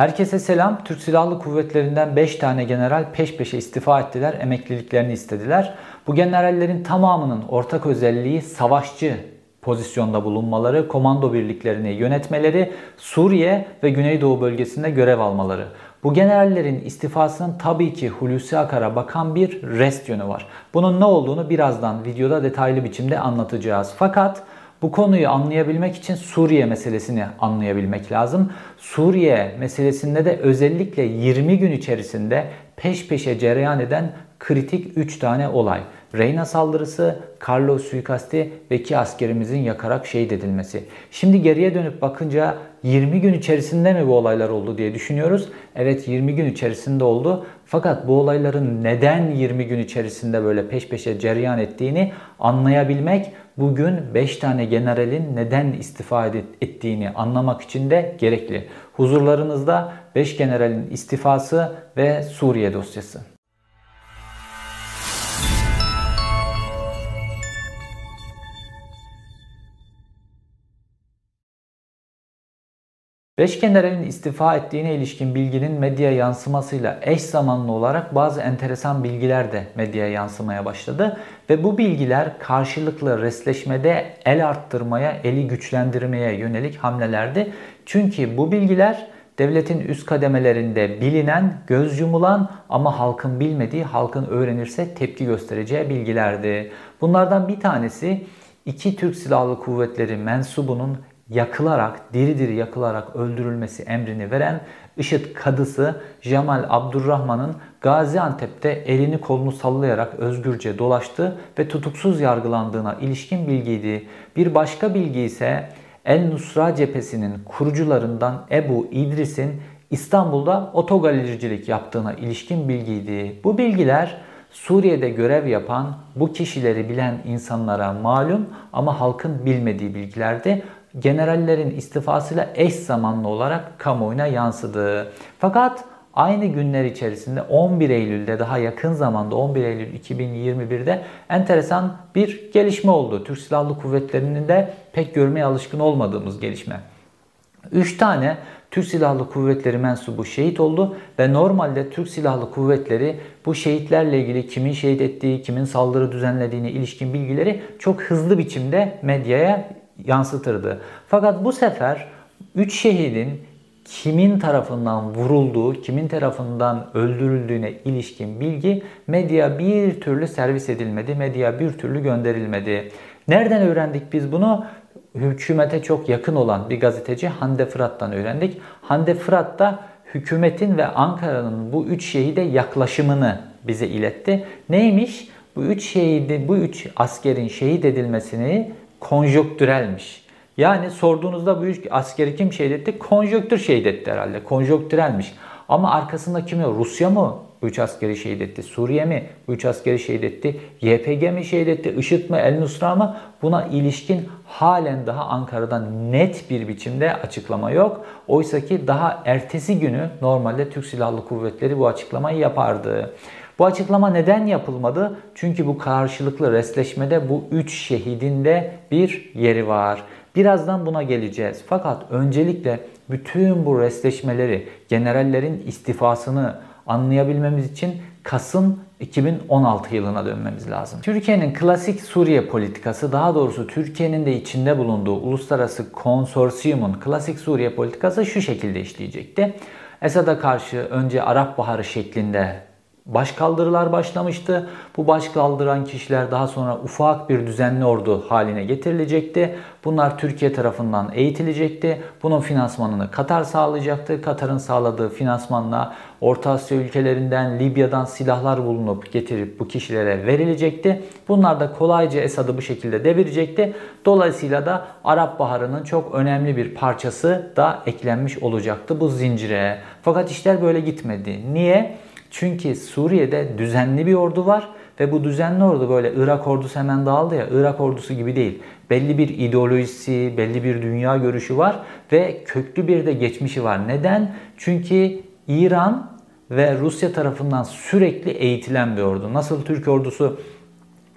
Herkese selam. Türk Silahlı Kuvvetleri'nden 5 tane general peş peşe istifa ettiler, emekliliklerini istediler. Bu generallerin tamamının ortak özelliği savaşçı pozisyonda bulunmaları, komando birliklerini yönetmeleri, Suriye ve Güneydoğu bölgesinde görev almaları. Bu generallerin istifasının tabii ki Hulusi Akar'a bakan bir rest yönü var. Bunun ne olduğunu birazdan videoda detaylı biçimde anlatacağız. Fakat bu konuyu anlayabilmek için Suriye meselesini anlayabilmek lazım. Suriye meselesinde de özellikle 20 gün içerisinde peş peşe cereyan eden kritik 3 tane olay. Reyna saldırısı, Carlos suikasti ve iki askerimizin yakarak şehit edilmesi. Şimdi geriye dönüp bakınca 20 gün içerisinde mi bu olaylar oldu diye düşünüyoruz. Evet 20 gün içerisinde oldu. Fakat bu olayların neden 20 gün içerisinde böyle peş peşe cereyan ettiğini anlayabilmek bugün 5 tane generalin neden istifa ettiğini anlamak için de gerekli. Huzurlarınızda 5 generalin istifası ve Suriye dosyası. Beş generalin istifa ettiğine ilişkin bilginin medya yansımasıyla eş zamanlı olarak bazı enteresan bilgiler de medyaya yansımaya başladı. Ve bu bilgiler karşılıklı resleşmede el arttırmaya, eli güçlendirmeye yönelik hamlelerdi. Çünkü bu bilgiler devletin üst kademelerinde bilinen, göz yumulan ama halkın bilmediği, halkın öğrenirse tepki göstereceği bilgilerdi. Bunlardan bir tanesi iki Türk Silahlı Kuvvetleri mensubunun yakılarak, diri diri yakılarak öldürülmesi emrini veren IŞİD kadısı Cemal Abdurrahman'ın Gaziantep'te elini kolunu sallayarak özgürce dolaştı ve tutuksuz yargılandığına ilişkin bilgiydi. Bir başka bilgi ise El Nusra cephesinin kurucularından Ebu İdris'in İstanbul'da otogalericilik yaptığına ilişkin bilgiydi. Bu bilgiler Suriye'de görev yapan bu kişileri bilen insanlara malum ama halkın bilmediği bilgilerdi generallerin istifasıyla eş zamanlı olarak kamuoyuna yansıdı. Fakat aynı günler içerisinde 11 Eylül'de daha yakın zamanda 11 Eylül 2021'de enteresan bir gelişme oldu. Türk Silahlı Kuvvetleri'nin de pek görmeye alışkın olmadığımız gelişme. 3 tane Türk Silahlı Kuvvetleri mensubu şehit oldu ve normalde Türk Silahlı Kuvvetleri bu şehitlerle ilgili kimin şehit ettiği, kimin saldırı düzenlediğine ilişkin bilgileri çok hızlı biçimde medyaya yansıtırdı. Fakat bu sefer 3 şehidin kimin tarafından vurulduğu, kimin tarafından öldürüldüğüne ilişkin bilgi medya bir türlü servis edilmedi, medya bir türlü gönderilmedi. Nereden öğrendik biz bunu? Hükümete çok yakın olan bir gazeteci Hande Fırat'tan öğrendik. Hande Fırat da hükümetin ve Ankara'nın bu üç şehide yaklaşımını bize iletti. Neymiş? Bu üç şehidi, bu üç askerin şehit edilmesini konjonktürelmiş. Yani sorduğunuzda bu üç askeri kim şehit etti? Konjonktür şehit herhalde. Konjonktürelmiş. Ama arkasında kim yok? Rusya mı bu üç askeri şehit etti? Suriye mi bu üç askeri şehit etti? YPG mi şehit etti? IŞİD mi? El Nusra mı? Buna ilişkin halen daha Ankara'dan net bir biçimde açıklama yok. Oysa ki daha ertesi günü normalde Türk Silahlı Kuvvetleri bu açıklamayı yapardı. Bu açıklama neden yapılmadı? Çünkü bu karşılıklı resleşmede bu üç şehidin de bir yeri var. Birazdan buna geleceğiz. Fakat öncelikle bütün bu resleşmeleri, generallerin istifasını anlayabilmemiz için Kasım 2016 yılına dönmemiz lazım. Türkiye'nin klasik Suriye politikası, daha doğrusu Türkiye'nin de içinde bulunduğu uluslararası konsorsiyumun klasik Suriye politikası şu şekilde işleyecekti. Esad'a karşı önce Arap Baharı şeklinde başkaldırılar başlamıştı. Bu başkaldıran kişiler daha sonra ufak bir düzenli ordu haline getirilecekti. Bunlar Türkiye tarafından eğitilecekti. Bunun finansmanını Katar sağlayacaktı. Katar'ın sağladığı finansmanla Orta Asya ülkelerinden, Libya'dan silahlar bulunup getirip bu kişilere verilecekti. Bunlar da kolayca Esad'ı bu şekilde devirecekti. Dolayısıyla da Arap Baharı'nın çok önemli bir parçası da eklenmiş olacaktı bu zincire. Fakat işler böyle gitmedi. Niye? Çünkü Suriye'de düzenli bir ordu var ve bu düzenli ordu böyle Irak ordusu hemen dağıldı ya Irak ordusu gibi değil. Belli bir ideolojisi, belli bir dünya görüşü var ve köklü bir de geçmişi var. Neden? Çünkü İran ve Rusya tarafından sürekli eğitilen bir ordu. Nasıl Türk ordusu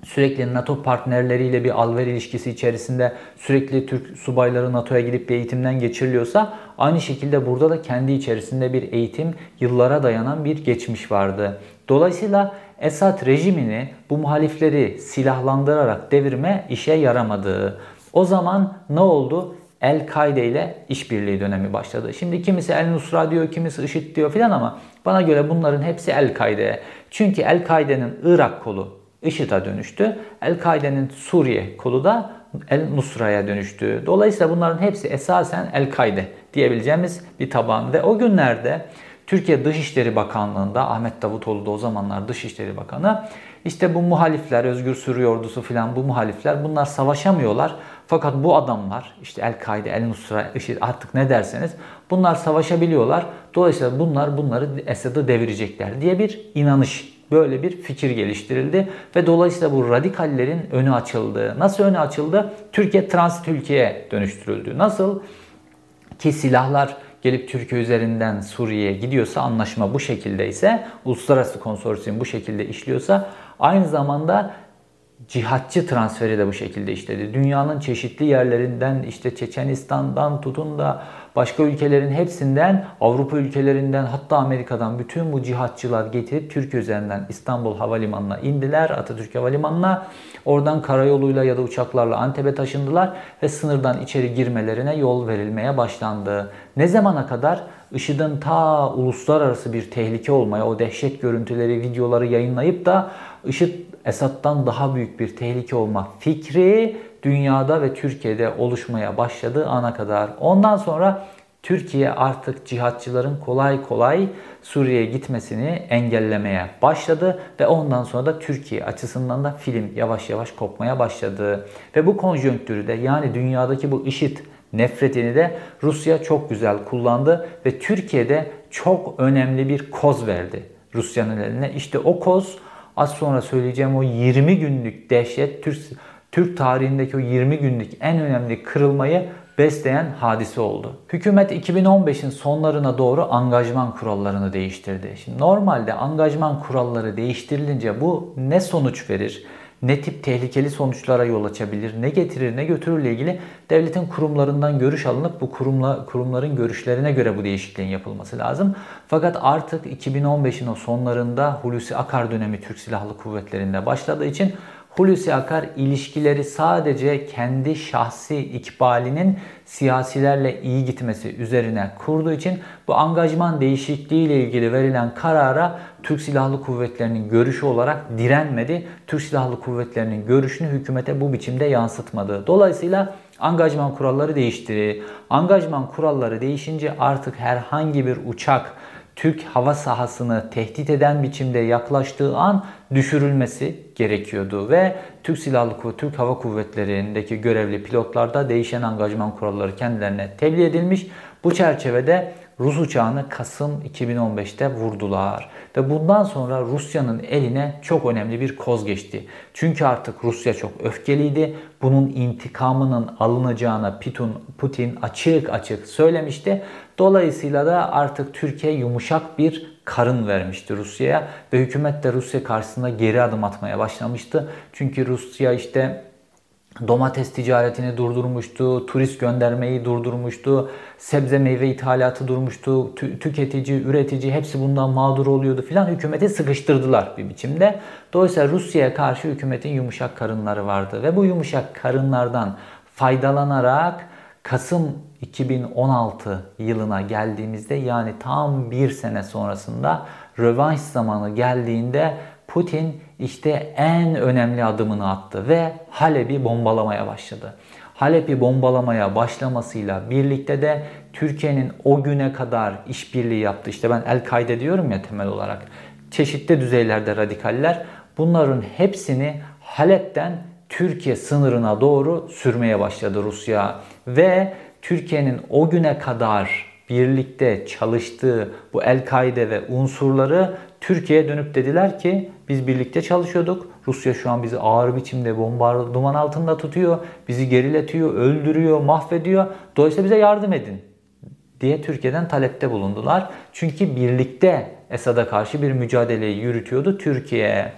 sürekli NATO partnerleriyle bir alver ilişkisi içerisinde sürekli Türk subayları NATO'ya gidip bir eğitimden geçiriliyorsa aynı şekilde burada da kendi içerisinde bir eğitim yıllara dayanan bir geçmiş vardı. Dolayısıyla Esad rejimini bu muhalifleri silahlandırarak devirme işe yaramadı. O zaman ne oldu? El-Kaide ile işbirliği dönemi başladı. Şimdi kimisi El-Nusra diyor, kimisi IŞİD diyor filan ama bana göre bunların hepsi El-Kaide. Çünkü El-Kaide'nin Irak kolu IŞİD'e dönüştü. El-Kaide'nin Suriye kolu da El-Nusra'ya dönüştü. Dolayısıyla bunların hepsi esasen El-Kaide diyebileceğimiz bir taban. Ve o günlerde Türkiye Dışişleri Bakanlığı'nda Ahmet Davutoğlu da o zamanlar Dışişleri Bakanı işte bu muhalifler, Özgür Suriye Ordusu filan bu muhalifler bunlar savaşamıyorlar. Fakat bu adamlar işte El-Kaide, El-Nusra, IŞİD artık ne derseniz bunlar savaşabiliyorlar. Dolayısıyla bunlar bunları Esad'ı devirecekler diye bir inanış böyle bir fikir geliştirildi ve dolayısıyla bu radikallerin önü açıldı. Nasıl önü açıldı? Türkiye transit ülkeye dönüştürüldü. Nasıl? Ki silahlar gelip Türkiye üzerinden Suriye'ye gidiyorsa anlaşma bu şekilde ise uluslararası konsorsiyum bu şekilde işliyorsa aynı zamanda cihatçı transferi de bu şekilde işledi. Dünyanın çeşitli yerlerinden işte Çeçenistan'dan tutun da başka ülkelerin hepsinden Avrupa ülkelerinden hatta Amerika'dan bütün bu cihatçılar getirip Türkiye üzerinden İstanbul Havalimanı'na indiler. Atatürk Havalimanı'na. Oradan karayoluyla ya da uçaklarla Antep'e taşındılar ve sınırdan içeri girmelerine yol verilmeye başlandı. Ne zamana kadar? IŞİD'in ta uluslararası bir tehlike olmaya, o dehşet görüntüleri, videoları yayınlayıp da IŞİD Esad'dan daha büyük bir tehlike olma fikri dünyada ve Türkiye'de oluşmaya başladığı ana kadar. Ondan sonra Türkiye artık cihatçıların kolay kolay Suriye'ye gitmesini engellemeye başladı ve ondan sonra da Türkiye açısından da film yavaş yavaş kopmaya başladı. Ve bu konjonktürü de yani dünyadaki bu IŞİD nefretini de Rusya çok güzel kullandı ve Türkiye'de çok önemli bir koz verdi Rusya'nın eline. İşte o koz az sonra söyleyeceğim o 20 günlük dehşet Türk Türk tarihindeki o 20 günlük en önemli kırılmayı besleyen hadise oldu. Hükümet 2015'in sonlarına doğru angajman kurallarını değiştirdi. Şimdi normalde angajman kuralları değiştirilince bu ne sonuç verir? Ne tip tehlikeli sonuçlara yol açabilir, ne getirir, ne götürürle ilgili devletin kurumlarından görüş alınıp bu kurumla, kurumların görüşlerine göre bu değişikliğin yapılması lazım. Fakat artık 2015'in o sonlarında Hulusi Akar dönemi Türk Silahlı Kuvvetleri'nde başladığı için Hulusi Akar ilişkileri sadece kendi şahsi ikbalinin siyasilerle iyi gitmesi üzerine kurduğu için bu angajman değişikliği ile ilgili verilen karara Türk Silahlı Kuvvetleri'nin görüşü olarak direnmedi. Türk Silahlı Kuvvetleri'nin görüşünü hükümete bu biçimde yansıtmadı. Dolayısıyla angajman kuralları değişti. Angajman kuralları değişince artık herhangi bir uçak Türk hava sahasını tehdit eden biçimde yaklaştığı an düşürülmesi gerekiyordu ve Türk Silahlı Kuvvetleri, Türk Hava Kuvvetleri'ndeki görevli pilotlarda değişen angajman kuralları kendilerine tebliğ edilmiş. Bu çerçevede Rus uçağını Kasım 2015'te vurdular. Ve bundan sonra Rusya'nın eline çok önemli bir koz geçti. Çünkü artık Rusya çok öfkeliydi. Bunun intikamının alınacağına Putin açık açık söylemişti. Dolayısıyla da artık Türkiye yumuşak bir karın vermişti Rusya'ya ve hükümet de Rusya karşısında geri adım atmaya başlamıştı. Çünkü Rusya işte domates ticaretini durdurmuştu, turist göndermeyi durdurmuştu, sebze meyve ithalatı durmuştu, tüketici, üretici hepsi bundan mağdur oluyordu filan hükümeti sıkıştırdılar bir biçimde. Dolayısıyla Rusya'ya karşı hükümetin yumuşak karınları vardı ve bu yumuşak karınlardan faydalanarak Kasım 2016 yılına geldiğimizde yani tam bir sene sonrasında rövanş zamanı geldiğinde Putin işte en önemli adımını attı ve Halep'i bombalamaya başladı. Halep'i bombalamaya başlamasıyla birlikte de Türkiye'nin o güne kadar işbirliği yaptı. İşte ben El-Kaide diyorum ya temel olarak. Çeşitli düzeylerde radikaller bunların hepsini Halep'ten Türkiye sınırına doğru sürmeye başladı Rusya ve Türkiye'nin o güne kadar birlikte çalıştığı bu El-Kaide ve unsurları Türkiye'ye dönüp dediler ki biz birlikte çalışıyorduk. Rusya şu an bizi ağır biçimde bombardıman altında tutuyor. Bizi geriletiyor, öldürüyor, mahvediyor. Dolayısıyla bize yardım edin diye Türkiye'den talepte bulundular. Çünkü birlikte Esad'a karşı bir mücadeleyi yürütüyordu Türkiye.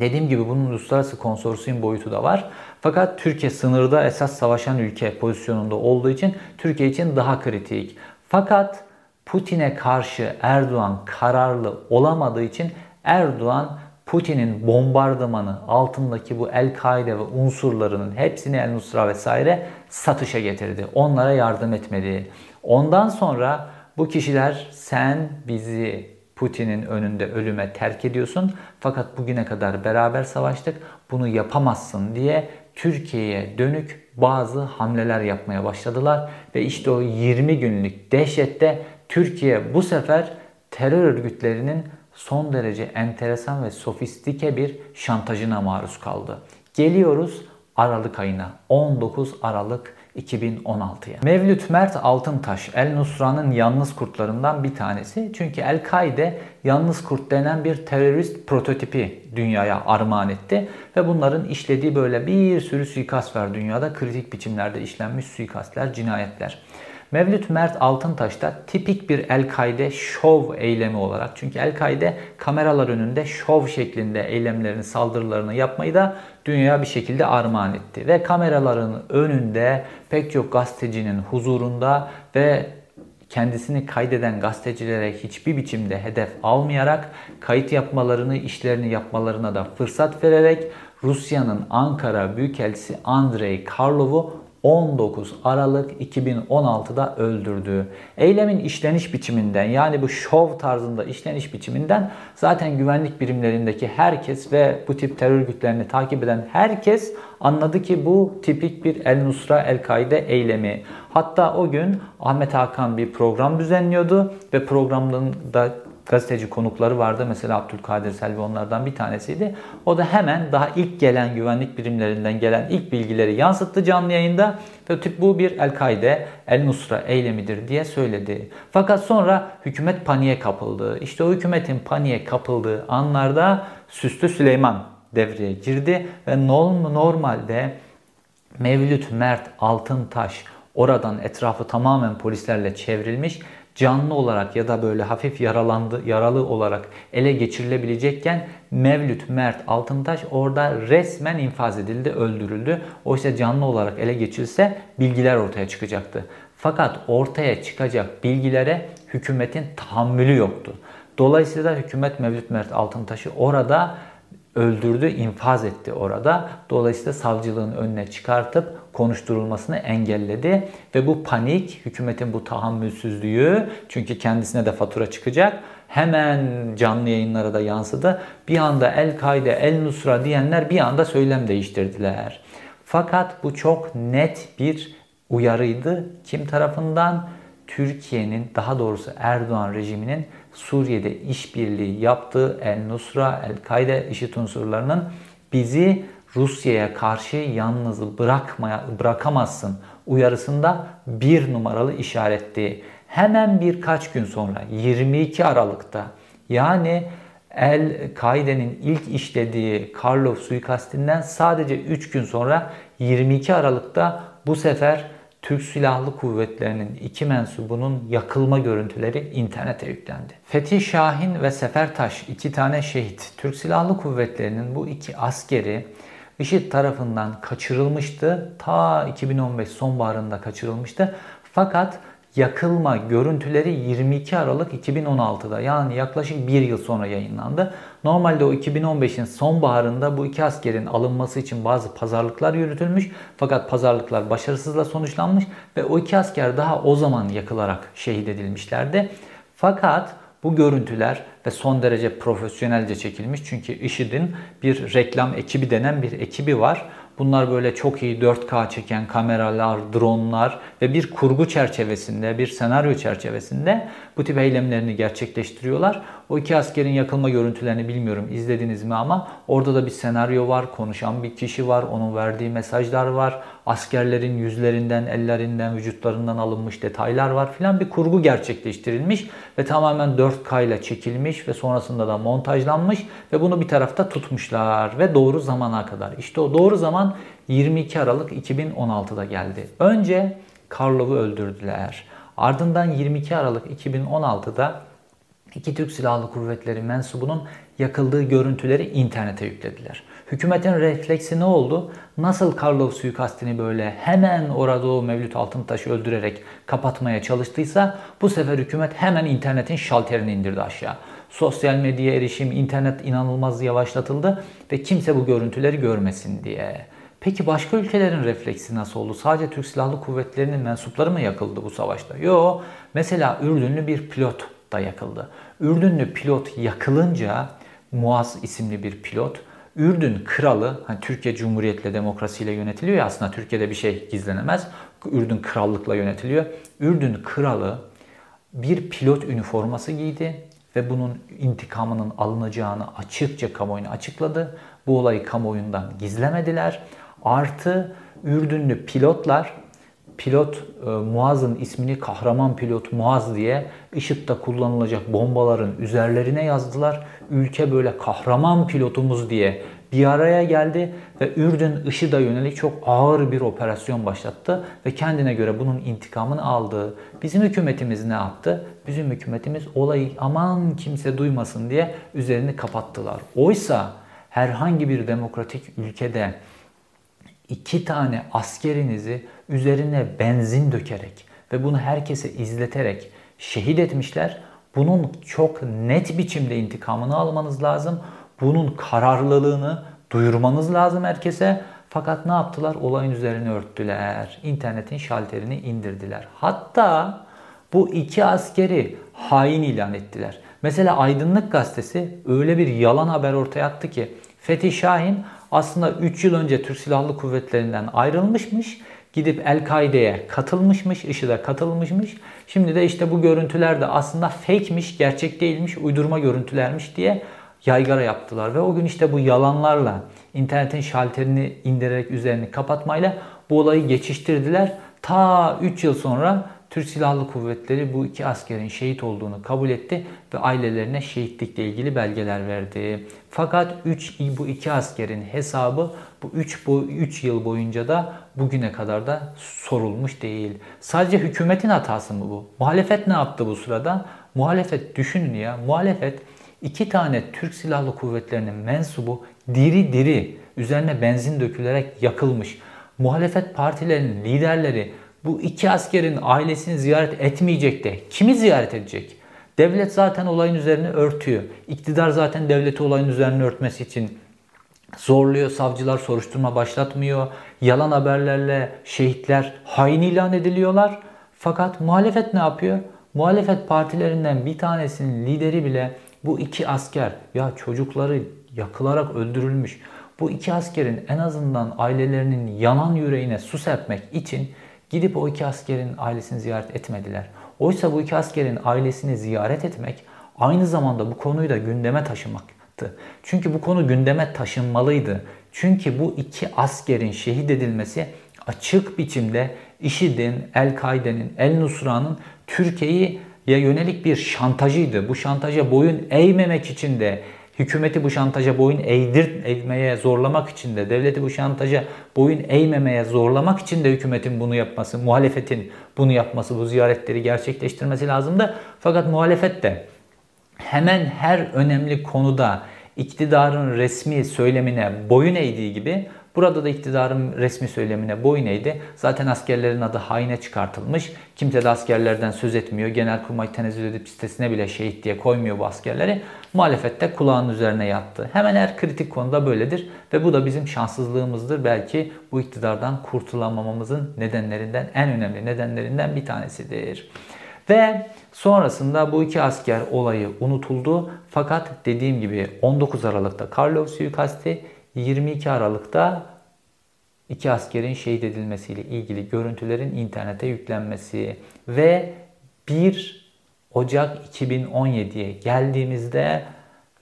Dediğim gibi bunun uluslararası konsorsiyum boyutu da var. Fakat Türkiye sınırda esas savaşan ülke pozisyonunda olduğu için Türkiye için daha kritik. Fakat Putin'e karşı Erdoğan kararlı olamadığı için Erdoğan Putin'in bombardımanı altındaki bu El-Kaide ve unsurlarının hepsini El-Nusra vesaire satışa getirdi. Onlara yardım etmedi. Ondan sonra bu kişiler sen bizi Putin'in önünde ölüme terk ediyorsun fakat bugüne kadar beraber savaştık bunu yapamazsın diye Türkiye'ye dönük bazı hamleler yapmaya başladılar ve işte o 20 günlük dehşette Türkiye bu sefer terör örgütlerinin son derece enteresan ve sofistike bir şantajına maruz kaldı. Geliyoruz Aralık ayına 19 Aralık 2016'ya. Mevlüt Mert Altıntaş El Nusra'nın yalnız kurtlarından bir tanesi. Çünkü El-Kaide yalnız kurt denen bir terörist prototipi dünyaya armağan etti. Ve bunların işlediği böyle bir sürü suikast var dünyada. Kritik biçimlerde işlenmiş suikastler, cinayetler. Mevlüt Mert Altıntaş da tipik bir El-Kaide şov eylemi olarak çünkü El-Kaide kameralar önünde şov şeklinde eylemlerini, saldırılarını yapmayı da dünyaya bir şekilde armağan etti. Ve kameraların önünde pek çok gazetecinin huzurunda ve kendisini kaydeden gazetecilere hiçbir biçimde hedef almayarak kayıt yapmalarını, işlerini yapmalarına da fırsat vererek Rusya'nın Ankara Büyükelçisi Andrei Karlov'u 19 Aralık 2016'da öldürdü. Eylemin işleniş biçiminden yani bu şov tarzında işleniş biçiminden zaten güvenlik birimlerindeki herkes ve bu tip terör örgütlerini takip eden herkes anladı ki bu tipik bir El Nusra El Kaide eylemi. Hatta o gün Ahmet Hakan bir program düzenliyordu ve programında gazeteci konukları vardı. Mesela Abdülkadir Selvi onlardan bir tanesiydi. O da hemen daha ilk gelen güvenlik birimlerinden gelen ilk bilgileri yansıttı canlı yayında. Ve tip bu bir El-Kaide, El-Nusra eylemidir diye söyledi. Fakat sonra hükümet paniğe kapıldı. İşte o hükümetin paniğe kapıldığı anlarda Süslü Süleyman devreye girdi ve normalde Mevlüt Mert Altıntaş oradan etrafı tamamen polislerle çevrilmiş canlı olarak ya da böyle hafif yaralandı, yaralı olarak ele geçirilebilecekken Mevlüt Mert Altıntaş orada resmen infaz edildi, öldürüldü. Oysa canlı olarak ele geçirilse bilgiler ortaya çıkacaktı. Fakat ortaya çıkacak bilgilere hükümetin tahammülü yoktu. Dolayısıyla hükümet Mevlüt Mert Altıntaş'ı orada öldürdü, infaz etti orada. Dolayısıyla savcılığın önüne çıkartıp konuşturulmasını engelledi ve bu panik, hükümetin bu tahammülsüzlüğü çünkü kendisine de fatura çıkacak. Hemen canlı yayınlara da yansıdı. Bir anda El-Kaide, El-Nusra diyenler bir anda söylem değiştirdiler. Fakat bu çok net bir uyarıydı. Kim tarafından? Türkiye'nin daha doğrusu Erdoğan rejiminin Suriye'de işbirliği yaptığı El-Nusra, El-Kaide IŞİD unsurlarının bizi Rusya'ya karşı yalnız bırakmaya, bırakamazsın uyarısında bir numaralı işaretti. Hemen birkaç gün sonra 22 Aralık'ta yani El-Kaide'nin ilk işlediği Karlov suikastinden sadece 3 gün sonra 22 Aralık'ta bu sefer Türk Silahlı Kuvvetleri'nin iki mensubunun yakılma görüntüleri internete yüklendi. Fethi Şahin ve Sefer Taş iki tane şehit. Türk Silahlı Kuvvetleri'nin bu iki askeri IŞİD tarafından kaçırılmıştı. Ta 2015 sonbaharında kaçırılmıştı. Fakat yakılma görüntüleri 22 Aralık 2016'da yani yaklaşık bir yıl sonra yayınlandı. Normalde o 2015'in sonbaharında bu iki askerin alınması için bazı pazarlıklar yürütülmüş. Fakat pazarlıklar başarısızla sonuçlanmış ve o iki asker daha o zaman yakılarak şehit edilmişlerdi. Fakat bu görüntüler ve son derece profesyonelce çekilmiş. Çünkü IŞİD'in bir reklam ekibi denen bir ekibi var. Bunlar böyle çok iyi 4K çeken kameralar, dronlar ve bir kurgu çerçevesinde, bir senaryo çerçevesinde bu tip eylemlerini gerçekleştiriyorlar. O iki askerin yakılma görüntülerini bilmiyorum izlediniz mi ama orada da bir senaryo var, konuşan bir kişi var, onun verdiği mesajlar var. Askerlerin yüzlerinden, ellerinden, vücutlarından alınmış detaylar var filan bir kurgu gerçekleştirilmiş ve tamamen 4K ile çekilmiş ve sonrasında da montajlanmış ve bunu bir tarafta tutmuşlar ve doğru zamana kadar. İşte o doğru zaman 22 Aralık 2016'da geldi. Önce Karlov'u öldürdüler. Ardından 22 Aralık 2016'da iki Türk Silahlı Kuvvetleri mensubunun yakıldığı görüntüleri internete yüklediler. Hükümetin refleksi ne oldu? Nasıl Karlov suikastini böyle hemen orada o Mevlüt Altıntaş'ı öldürerek kapatmaya çalıştıysa bu sefer hükümet hemen internetin şalterini indirdi aşağı. Sosyal medya erişim, internet inanılmaz yavaşlatıldı ve kimse bu görüntüleri görmesin diye. Peki başka ülkelerin refleksi nasıl oldu? Sadece Türk Silahlı Kuvvetleri'nin mensupları mı yakıldı bu savaşta? Yo. Mesela Ürdünlü bir pilot da yakıldı. Ürdünlü pilot yakılınca Muaz isimli bir pilot Ürdün kralı, hani Türkiye Cumhuriyetle demokrasiyle yönetiliyor ya aslında Türkiye'de bir şey gizlenemez. Ürdün krallıkla yönetiliyor. Ürdün kralı bir pilot üniforması giydi ve bunun intikamının alınacağını açıkça kamuoyuna açıkladı. Bu olayı kamuoyundan gizlemediler. Artı Ürdünlü pilotlar pilot e, Muaz'ın ismini kahraman pilot Muaz diye IŞİD'de kullanılacak bombaların üzerlerine yazdılar. Ülke böyle kahraman pilotumuz diye bir araya geldi ve Ürdün IŞİD'e yönelik çok ağır bir operasyon başlattı ve kendine göre bunun intikamını aldı. Bizim hükümetimiz ne yaptı? Bizim hükümetimiz olayı aman kimse duymasın diye üzerini kapattılar. Oysa herhangi bir demokratik ülkede iki tane askerinizi üzerine benzin dökerek ve bunu herkese izleterek şehit etmişler. Bunun çok net biçimde intikamını almanız lazım. Bunun kararlılığını duyurmanız lazım herkese. Fakat ne yaptılar? Olayın üzerine örttüler. İnternetin şalterini indirdiler. Hatta bu iki askeri hain ilan ettiler. Mesela Aydınlık Gazetesi öyle bir yalan haber ortaya attı ki Fethi Şahin aslında 3 yıl önce Türk Silahlı Kuvvetleri'nden ayrılmışmış. Gidip El-Kaide'ye katılmışmış, IŞİD'e katılmışmış. Şimdi de işte bu görüntüler de aslında fake'miş, gerçek değilmiş, uydurma görüntülermiş diye yaygara yaptılar. Ve o gün işte bu yalanlarla, internetin şalterini indirerek üzerini kapatmayla bu olayı geçiştirdiler. Ta 3 yıl sonra Türk Silahlı Kuvvetleri bu iki askerin şehit olduğunu kabul etti ve ailelerine şehitlikle ilgili belgeler verdi. Fakat 3 bu iki askerin hesabı bu 3 bu 3 yıl boyunca da bugüne kadar da sorulmuş değil. Sadece hükümetin hatası mı bu? Muhalefet ne yaptı bu sırada? Muhalefet düşünün ya. Muhalefet iki tane Türk Silahlı Kuvvetleri'nin mensubu diri diri üzerine benzin dökülerek yakılmış. Muhalefet partilerinin liderleri bu iki askerin ailesini ziyaret etmeyecek de kimi ziyaret edecek? Devlet zaten olayın üzerine örtüyor. İktidar zaten devleti olayın üzerine örtmesi için zorluyor. Savcılar soruşturma başlatmıyor. Yalan haberlerle şehitler hain ilan ediliyorlar. Fakat muhalefet ne yapıyor? Muhalefet partilerinden bir tanesinin lideri bile bu iki asker ya çocukları yakılarak öldürülmüş. Bu iki askerin en azından ailelerinin yanan yüreğine su serpmek için Gidip o iki askerin ailesini ziyaret etmediler. Oysa bu iki askerin ailesini ziyaret etmek aynı zamanda bu konuyu da gündeme taşımaktı. Çünkü bu konu gündeme taşınmalıydı. Çünkü bu iki askerin şehit edilmesi açık biçimde IŞİD'in, El-Kaide'nin, El-Nusra'nın Türkiye'ye yönelik bir şantajıydı. Bu şantaja boyun eğmemek için de hükümeti bu şantaja boyun eğdir, eğmeye zorlamak için de, devleti bu şantaja boyun eğmemeye zorlamak için de hükümetin bunu yapması, muhalefetin bunu yapması, bu ziyaretleri gerçekleştirmesi lazımdı. Fakat muhalefet de hemen her önemli konuda iktidarın resmi söylemine boyun eğdiği gibi Burada da iktidarın resmi söylemine boyun eğdi. Zaten askerlerin adı haine çıkartılmış. Kimse de askerlerden söz etmiyor. Genelkurmay tenezzül edip sitesine bile şehit diye koymuyor bu askerleri. Muhalefette kulağının üzerine yattı. Hemen her kritik konuda böyledir. Ve bu da bizim şanssızlığımızdır. Belki bu iktidardan kurtulamamamızın nedenlerinden, en önemli nedenlerinden bir tanesidir. Ve sonrasında bu iki asker olayı unutuldu. Fakat dediğim gibi 19 Aralık'ta Karlov suikasti 22 Aralık'ta iki askerin şehit edilmesiyle ilgili görüntülerin internete yüklenmesi ve 1 Ocak 2017'ye geldiğimizde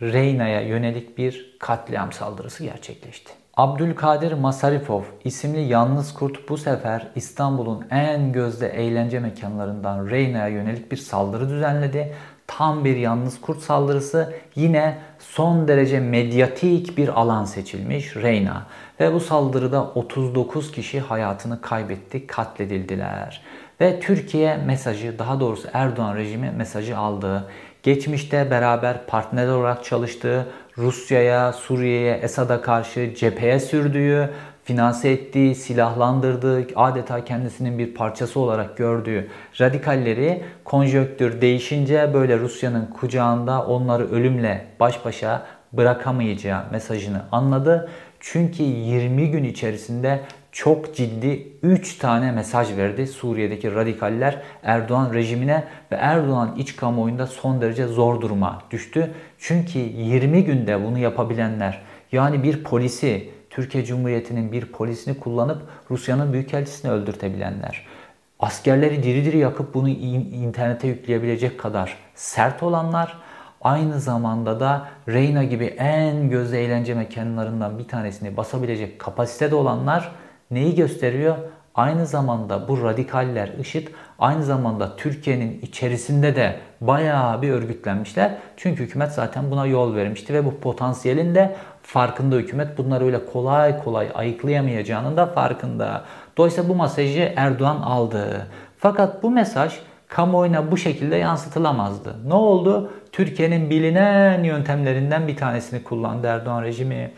Reyna'ya yönelik bir katliam saldırısı gerçekleşti. Abdülkadir Masarifov isimli yalnız kurt bu sefer İstanbul'un en gözde eğlence mekanlarından Reyna'ya yönelik bir saldırı düzenledi. Tam bir yalnız kurt saldırısı yine son derece medyatik bir alan seçilmiş Reyna. Ve bu saldırıda 39 kişi hayatını kaybetti, katledildiler. Ve Türkiye mesajı, daha doğrusu Erdoğan rejimi mesajı aldı. geçmişte beraber partner olarak çalıştığı, Rusya'ya, Suriye'ye, Esad'a karşı cepheye sürdüğü, finanse ettiği, silahlandırdığı, adeta kendisinin bir parçası olarak gördüğü radikalleri konjöktür değişince böyle Rusya'nın kucağında onları ölümle baş başa bırakamayacağı mesajını anladı. Çünkü 20 gün içerisinde çok ciddi 3 tane mesaj verdi Suriye'deki radikaller Erdoğan rejimine ve Erdoğan iç kamuoyunda son derece zor duruma düştü. Çünkü 20 günde bunu yapabilenler yani bir polisi Türkiye Cumhuriyeti'nin bir polisini kullanıp Rusya'nın büyükelçisini öldürtebilenler, askerleri diri diri yakıp bunu internete yükleyebilecek kadar sert olanlar, aynı zamanda da Reyna gibi en gözde eğlence mekanlarından bir tanesini basabilecek kapasitede olanlar neyi gösteriyor? Aynı zamanda bu radikaller IŞİD aynı zamanda Türkiye'nin içerisinde de bayağı bir örgütlenmişler. Çünkü hükümet zaten buna yol vermişti ve bu potansiyelin de farkında hükümet. Bunları öyle kolay kolay ayıklayamayacağının da farkında. Dolayısıyla bu mesajı Erdoğan aldı. Fakat bu mesaj kamuoyuna bu şekilde yansıtılamazdı. Ne oldu? Türkiye'nin bilinen yöntemlerinden bir tanesini kullandı Erdoğan rejimi.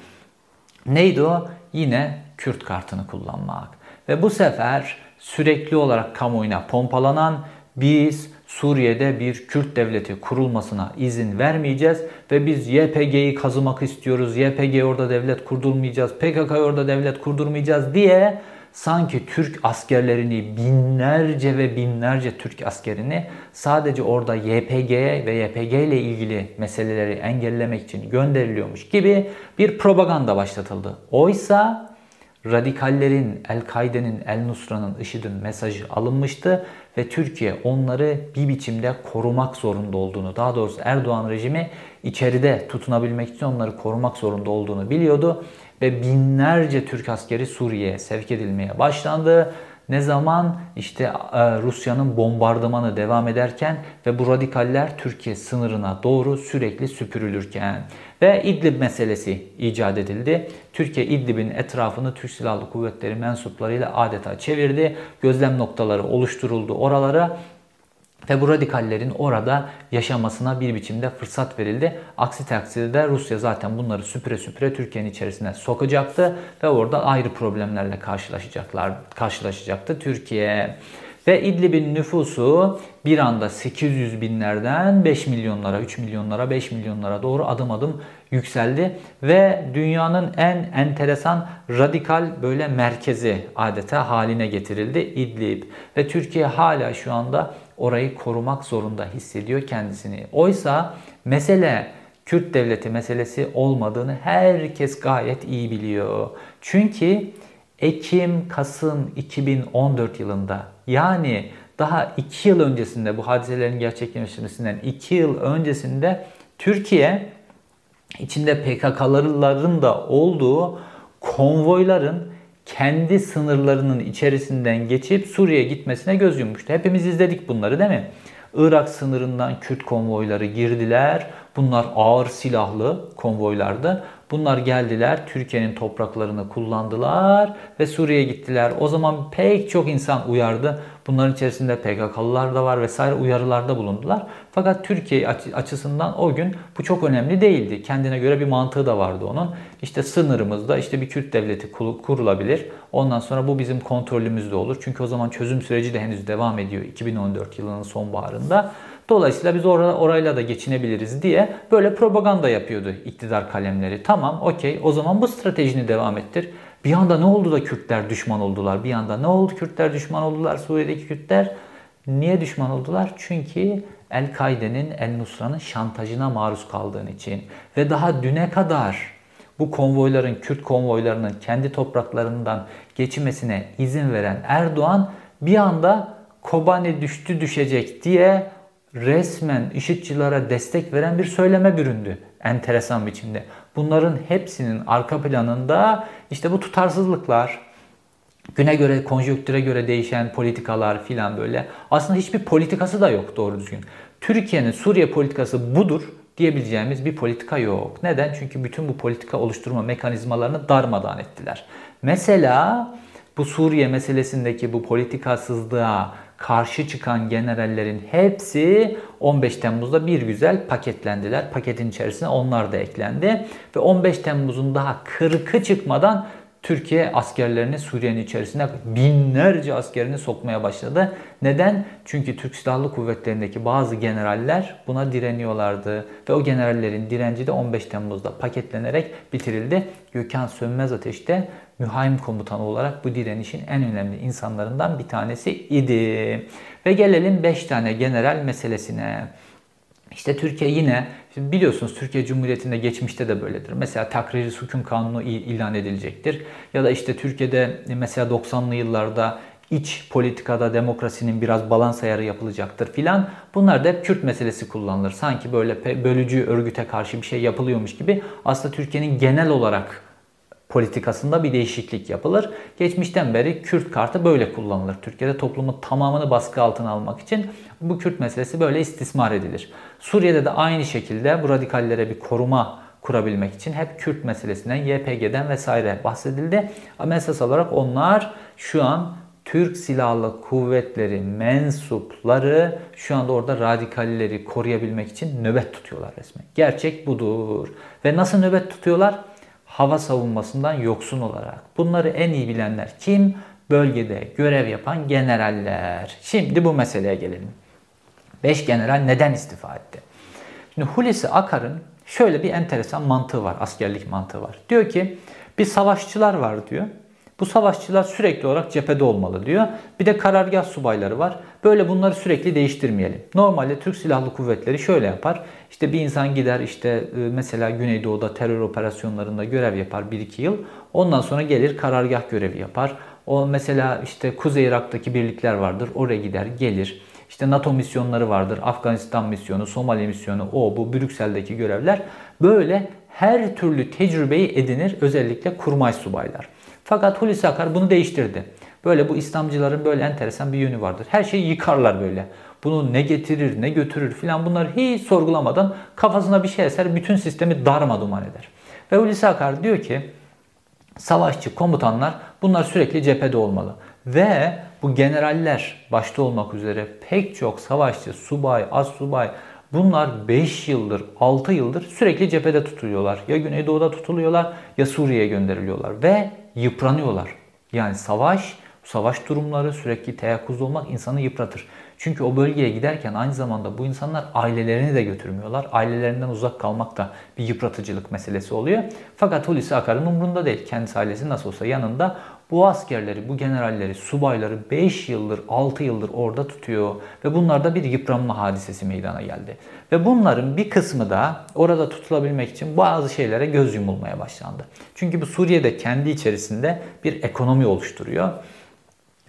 Neydi o? Yine Kürt kartını kullanmak. Ve bu sefer sürekli olarak kamuoyuna pompalanan biz Suriye'de bir Kürt devleti kurulmasına izin vermeyeceğiz ve biz YPG'yi kazımak istiyoruz. YPG orada devlet kurdurmayacağız. PKK orada devlet kurdurmayacağız diye sanki Türk askerlerini binlerce ve binlerce Türk askerini sadece orada YPG ve YPG ile ilgili meseleleri engellemek için gönderiliyormuş gibi bir propaganda başlatıldı. Oysa radikallerin, El-Kaide'nin, El-Nusra'nın, IŞİD'in mesajı alınmıştı ve Türkiye onları bir biçimde korumak zorunda olduğunu, daha doğrusu Erdoğan rejimi içeride tutunabilmek için onları korumak zorunda olduğunu biliyordu ve binlerce Türk askeri Suriye'ye sevk edilmeye başlandı. Ne zaman işte e, Rusya'nın bombardımanı devam ederken ve bu radikaller Türkiye sınırına doğru sürekli süpürülürken ve İdlib meselesi icat edildi. Türkiye İdlib'in etrafını Türk Silahlı Kuvvetleri mensuplarıyla adeta çevirdi. Gözlem noktaları oluşturuldu oralara ve bu radikallerin orada yaşamasına bir biçimde fırsat verildi. Aksi takdirde Rusya zaten bunları süpüre süpüre Türkiye'nin içerisine sokacaktı ve orada ayrı problemlerle karşılaşacaklar, karşılaşacaktı Türkiye. Ve İdlib'in nüfusu bir anda 800 binlerden 5 milyonlara, 3 milyonlara, 5 milyonlara doğru adım adım yükseldi. Ve dünyanın en enteresan radikal böyle merkezi adeta haline getirildi İdlib. Ve Türkiye hala şu anda orayı korumak zorunda hissediyor kendisini. Oysa mesele Kürt devleti meselesi olmadığını herkes gayet iyi biliyor. Çünkü Ekim, Kasım 2014 yılında yani daha 2 yıl öncesinde bu hadiselerin gerçekleşmesinden 2 yıl öncesinde Türkiye içinde PKK'ların da olduğu konvoyların kendi sınırlarının içerisinden geçip Suriye'ye gitmesine göz yummuştu. Hepimiz izledik bunları değil mi? Irak sınırından Kürt konvoyları girdiler. Bunlar ağır silahlı konvoylardı. Bunlar geldiler, Türkiye'nin topraklarını kullandılar ve Suriye'ye gittiler. O zaman pek çok insan uyardı. Bunların içerisinde PKK'lılar da var vesaire uyarılarda bulundular. Fakat Türkiye açısından o gün bu çok önemli değildi. Kendine göre bir mantığı da vardı onun. İşte sınırımızda işte bir Kürt devleti kurulabilir. Ondan sonra bu bizim kontrolümüzde olur. Çünkü o zaman çözüm süreci de henüz devam ediyor 2014 yılının sonbaharında. Dolayısıyla biz or orayla da geçinebiliriz diye böyle propaganda yapıyordu iktidar kalemleri. Tamam okey o zaman bu stratejini devam ettir. Bir anda ne oldu da Kürtler düşman oldular? Bir anda ne oldu Kürtler düşman oldular? Suriye'deki Kürtler niye düşman oldular? Çünkü El-Kaide'nin, El-Nusra'nın şantajına maruz kaldığın için. Ve daha düne kadar bu konvoyların, Kürt konvoylarının kendi topraklarından geçmesine izin veren Erdoğan bir anda Kobani düştü düşecek diye resmen IŞİD'çilere destek veren bir söyleme büründü enteresan biçimde. Bunların hepsinin arka planında işte bu tutarsızlıklar, güne göre, konjonktüre göre değişen politikalar filan böyle. Aslında hiçbir politikası da yok doğru düzgün. Türkiye'nin Suriye politikası budur diyebileceğimiz bir politika yok. Neden? Çünkü bütün bu politika oluşturma mekanizmalarını darmadağın ettiler. Mesela bu Suriye meselesindeki bu politikasızlığa karşı çıkan generallerin hepsi 15 Temmuz'da bir güzel paketlendiler. Paketin içerisine onlar da eklendi. Ve 15 Temmuz'un daha 40'ı çıkmadan Türkiye askerlerini Suriye'nin içerisine binlerce askerini sokmaya başladı. Neden? Çünkü Türk Silahlı Kuvvetleri'ndeki bazı generaller buna direniyorlardı. Ve o generallerin direnci de 15 Temmuz'da paketlenerek bitirildi. Gökhan Sönmez Ateş de mühaim komutanı olarak bu direnişin en önemli insanlarından bir tanesi idi. Ve gelelim 5 tane general meselesine. İşte Türkiye yine biliyorsunuz Türkiye Cumhuriyeti'nde geçmişte de böyledir. Mesela takriri hüküm kanunu ilan edilecektir. Ya da işte Türkiye'de mesela 90'lı yıllarda iç politikada demokrasinin biraz balans ayarı yapılacaktır filan. Bunlar da hep Kürt meselesi kullanılır. Sanki böyle bölücü örgüte karşı bir şey yapılıyormuş gibi aslında Türkiye'nin genel olarak politikasında bir değişiklik yapılır. Geçmişten beri Kürt kartı böyle kullanılır. Türkiye'de toplumun tamamını baskı altına almak için bu Kürt meselesi böyle istismar edilir. Suriye'de de aynı şekilde bu radikallere bir koruma kurabilmek için hep Kürt meselesinden, YPG'den vesaire bahsedildi. Ama esas olarak onlar şu an Türk Silahlı Kuvvetleri mensupları şu anda orada radikalleri koruyabilmek için nöbet tutuyorlar resmen. Gerçek budur. Ve nasıl nöbet tutuyorlar? Hava savunmasından yoksun olarak. Bunları en iyi bilenler kim? Bölgede görev yapan generaller. Şimdi bu meseleye gelelim. 5 general neden istifa etti? Şimdi Hulusi Akar'ın şöyle bir enteresan mantığı var, askerlik mantığı var. Diyor ki bir savaşçılar var diyor. Bu savaşçılar sürekli olarak cephede olmalı diyor. Bir de karargah subayları var. Böyle bunları sürekli değiştirmeyelim. Normalde Türk Silahlı Kuvvetleri şöyle yapar. İşte bir insan gider işte e, mesela Güneydoğu'da terör operasyonlarında görev yapar 1-2 yıl. Ondan sonra gelir karargah görevi yapar. O mesela işte Kuzey Irak'taki birlikler vardır. Oraya gider, gelir. İşte NATO misyonları vardır. Afganistan misyonu, Somali misyonu, o bu Brüksel'deki görevler. Böyle her türlü tecrübeyi edinir özellikle kurmay subaylar. Fakat Hulusi Akar bunu değiştirdi. Böyle bu İslamcıların böyle enteresan bir yönü vardır. Her şeyi yıkarlar böyle. Bunu ne getirir, ne götürür filan bunları hiç sorgulamadan kafasına bir şey eser, bütün sistemi darmaduman eder. Ve Hulusi Akar diyor ki savaşçı komutanlar bunlar sürekli cephede olmalı. Ve bu generaller başta olmak üzere pek çok savaşçı, subay, az subay bunlar 5 yıldır, 6 yıldır sürekli cephede tutuluyorlar. Ya Güneydoğu'da tutuluyorlar ya Suriye'ye gönderiliyorlar ve yıpranıyorlar. Yani savaş, savaş durumları sürekli teyakkuzda olmak insanı yıpratır. Çünkü o bölgeye giderken aynı zamanda bu insanlar ailelerini de götürmüyorlar. Ailelerinden uzak kalmak da bir yıpratıcılık meselesi oluyor. Fakat Hulusi Akar'ın umrunda değil. Kendisi ailesi nasıl olsa yanında bu askerleri, bu generalleri, subayları 5 yıldır, 6 yıldır orada tutuyor. Ve bunlarda bir yıpranma hadisesi meydana geldi. Ve bunların bir kısmı da orada tutulabilmek için bazı şeylere göz yumulmaya başlandı. Çünkü bu Suriye'de kendi içerisinde bir ekonomi oluşturuyor.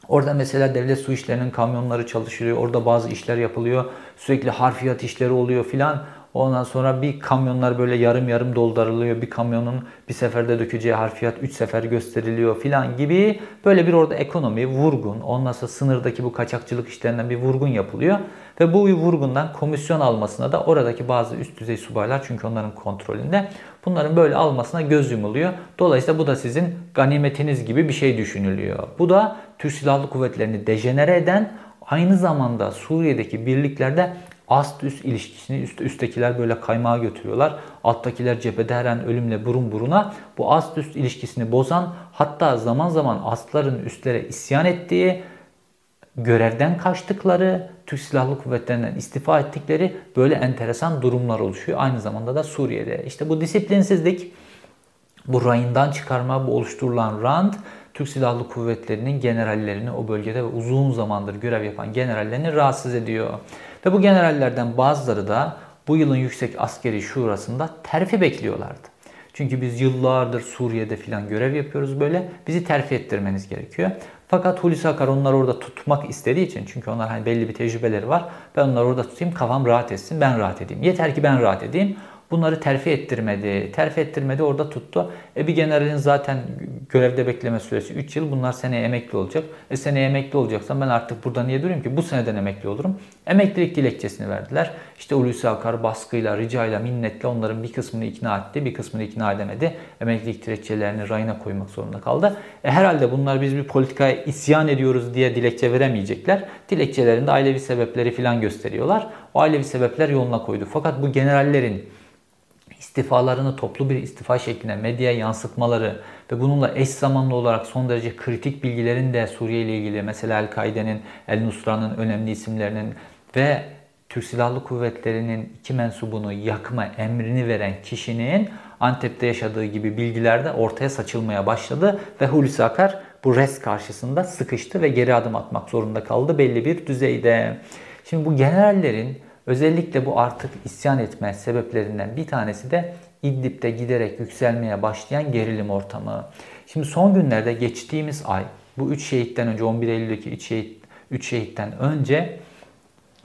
Orada mesela devlet su işlerinin kamyonları çalışılıyor. Orada bazı işler yapılıyor. Sürekli harfiyat işleri oluyor filan. Ondan sonra bir kamyonlar böyle yarım yarım dolduruluyor. Bir kamyonun bir seferde dökeceği harfiyat 3 sefer gösteriliyor filan gibi. Böyle bir orada ekonomi, vurgun, ondan sonra sınırdaki bu kaçakçılık işlerinden bir vurgun yapılıyor. Ve bu vurgundan komisyon almasına da oradaki bazı üst düzey subaylar çünkü onların kontrolünde bunların böyle almasına göz yumuluyor. Dolayısıyla bu da sizin ganimetiniz gibi bir şey düşünülüyor. Bu da Türk Silahlı Kuvvetleri'ni dejenere eden aynı zamanda Suriye'deki birliklerde ast üst ilişkisini üst, üsttekiler böyle kaymağa götürüyorlar. Alttakiler cephede her an ölümle burun buruna. Bu ast üst ilişkisini bozan hatta zaman zaman astların üstlere isyan ettiği, görevden kaçtıkları, Türk Silahlı Kuvvetleri'nden istifa ettikleri böyle enteresan durumlar oluşuyor. Aynı zamanda da Suriye'de. İşte bu disiplinsizlik, bu rayından çıkarma, bu oluşturulan rant Türk Silahlı Kuvvetleri'nin generallerini o bölgede uzun zamandır görev yapan generallerini rahatsız ediyor. Ve bu generallerden bazıları da bu yılın Yüksek Askeri Şurası'nda terfi bekliyorlardı. Çünkü biz yıllardır Suriye'de filan görev yapıyoruz böyle. Bizi terfi ettirmeniz gerekiyor. Fakat Hulusi Akar onları orada tutmak istediği için çünkü onlar hani belli bir tecrübeleri var. Ben onları orada tutayım kafam rahat etsin ben rahat edeyim. Yeter ki ben rahat edeyim. Bunları terfi ettirmedi. Terfi ettirmedi orada tuttu. E bir generalin zaten görevde bekleme süresi 3 yıl. Bunlar seneye emekli olacak. E seneye emekli olacaksan ben artık burada niye durayım ki? Bu seneden emekli olurum. Emeklilik dilekçesini verdiler. İşte Hulusi Akar baskıyla, ricayla, minnetle onların bir kısmını ikna etti. Bir kısmını ikna edemedi. Emeklilik dilekçelerini rayına koymak zorunda kaldı. E herhalde bunlar biz bir politikaya isyan ediyoruz diye dilekçe veremeyecekler. Dilekçelerinde ailevi sebepleri filan gösteriyorlar. O ailevi sebepler yoluna koydu. Fakat bu generallerin istifalarını toplu bir istifa şeklinde medyaya yansıtmaları ve bununla eş zamanlı olarak son derece kritik bilgilerin de Suriye ile ilgili mesela El-Kaide'nin, El-Nusra'nın önemli isimlerinin ve Türk Silahlı Kuvvetleri'nin iki mensubunu yakma emrini veren kişinin Antep'te yaşadığı gibi bilgiler de ortaya saçılmaya başladı ve Hulusi Akar bu res karşısında sıkıştı ve geri adım atmak zorunda kaldı belli bir düzeyde. Şimdi bu generallerin özellikle bu artık isyan etme sebeplerinden bir tanesi de İdlib'de giderek yükselmeye başlayan gerilim ortamı. Şimdi son günlerde geçtiğimiz ay bu 3 şehitten önce 11 Eylül'deki 3 şehit 3 şehitten önce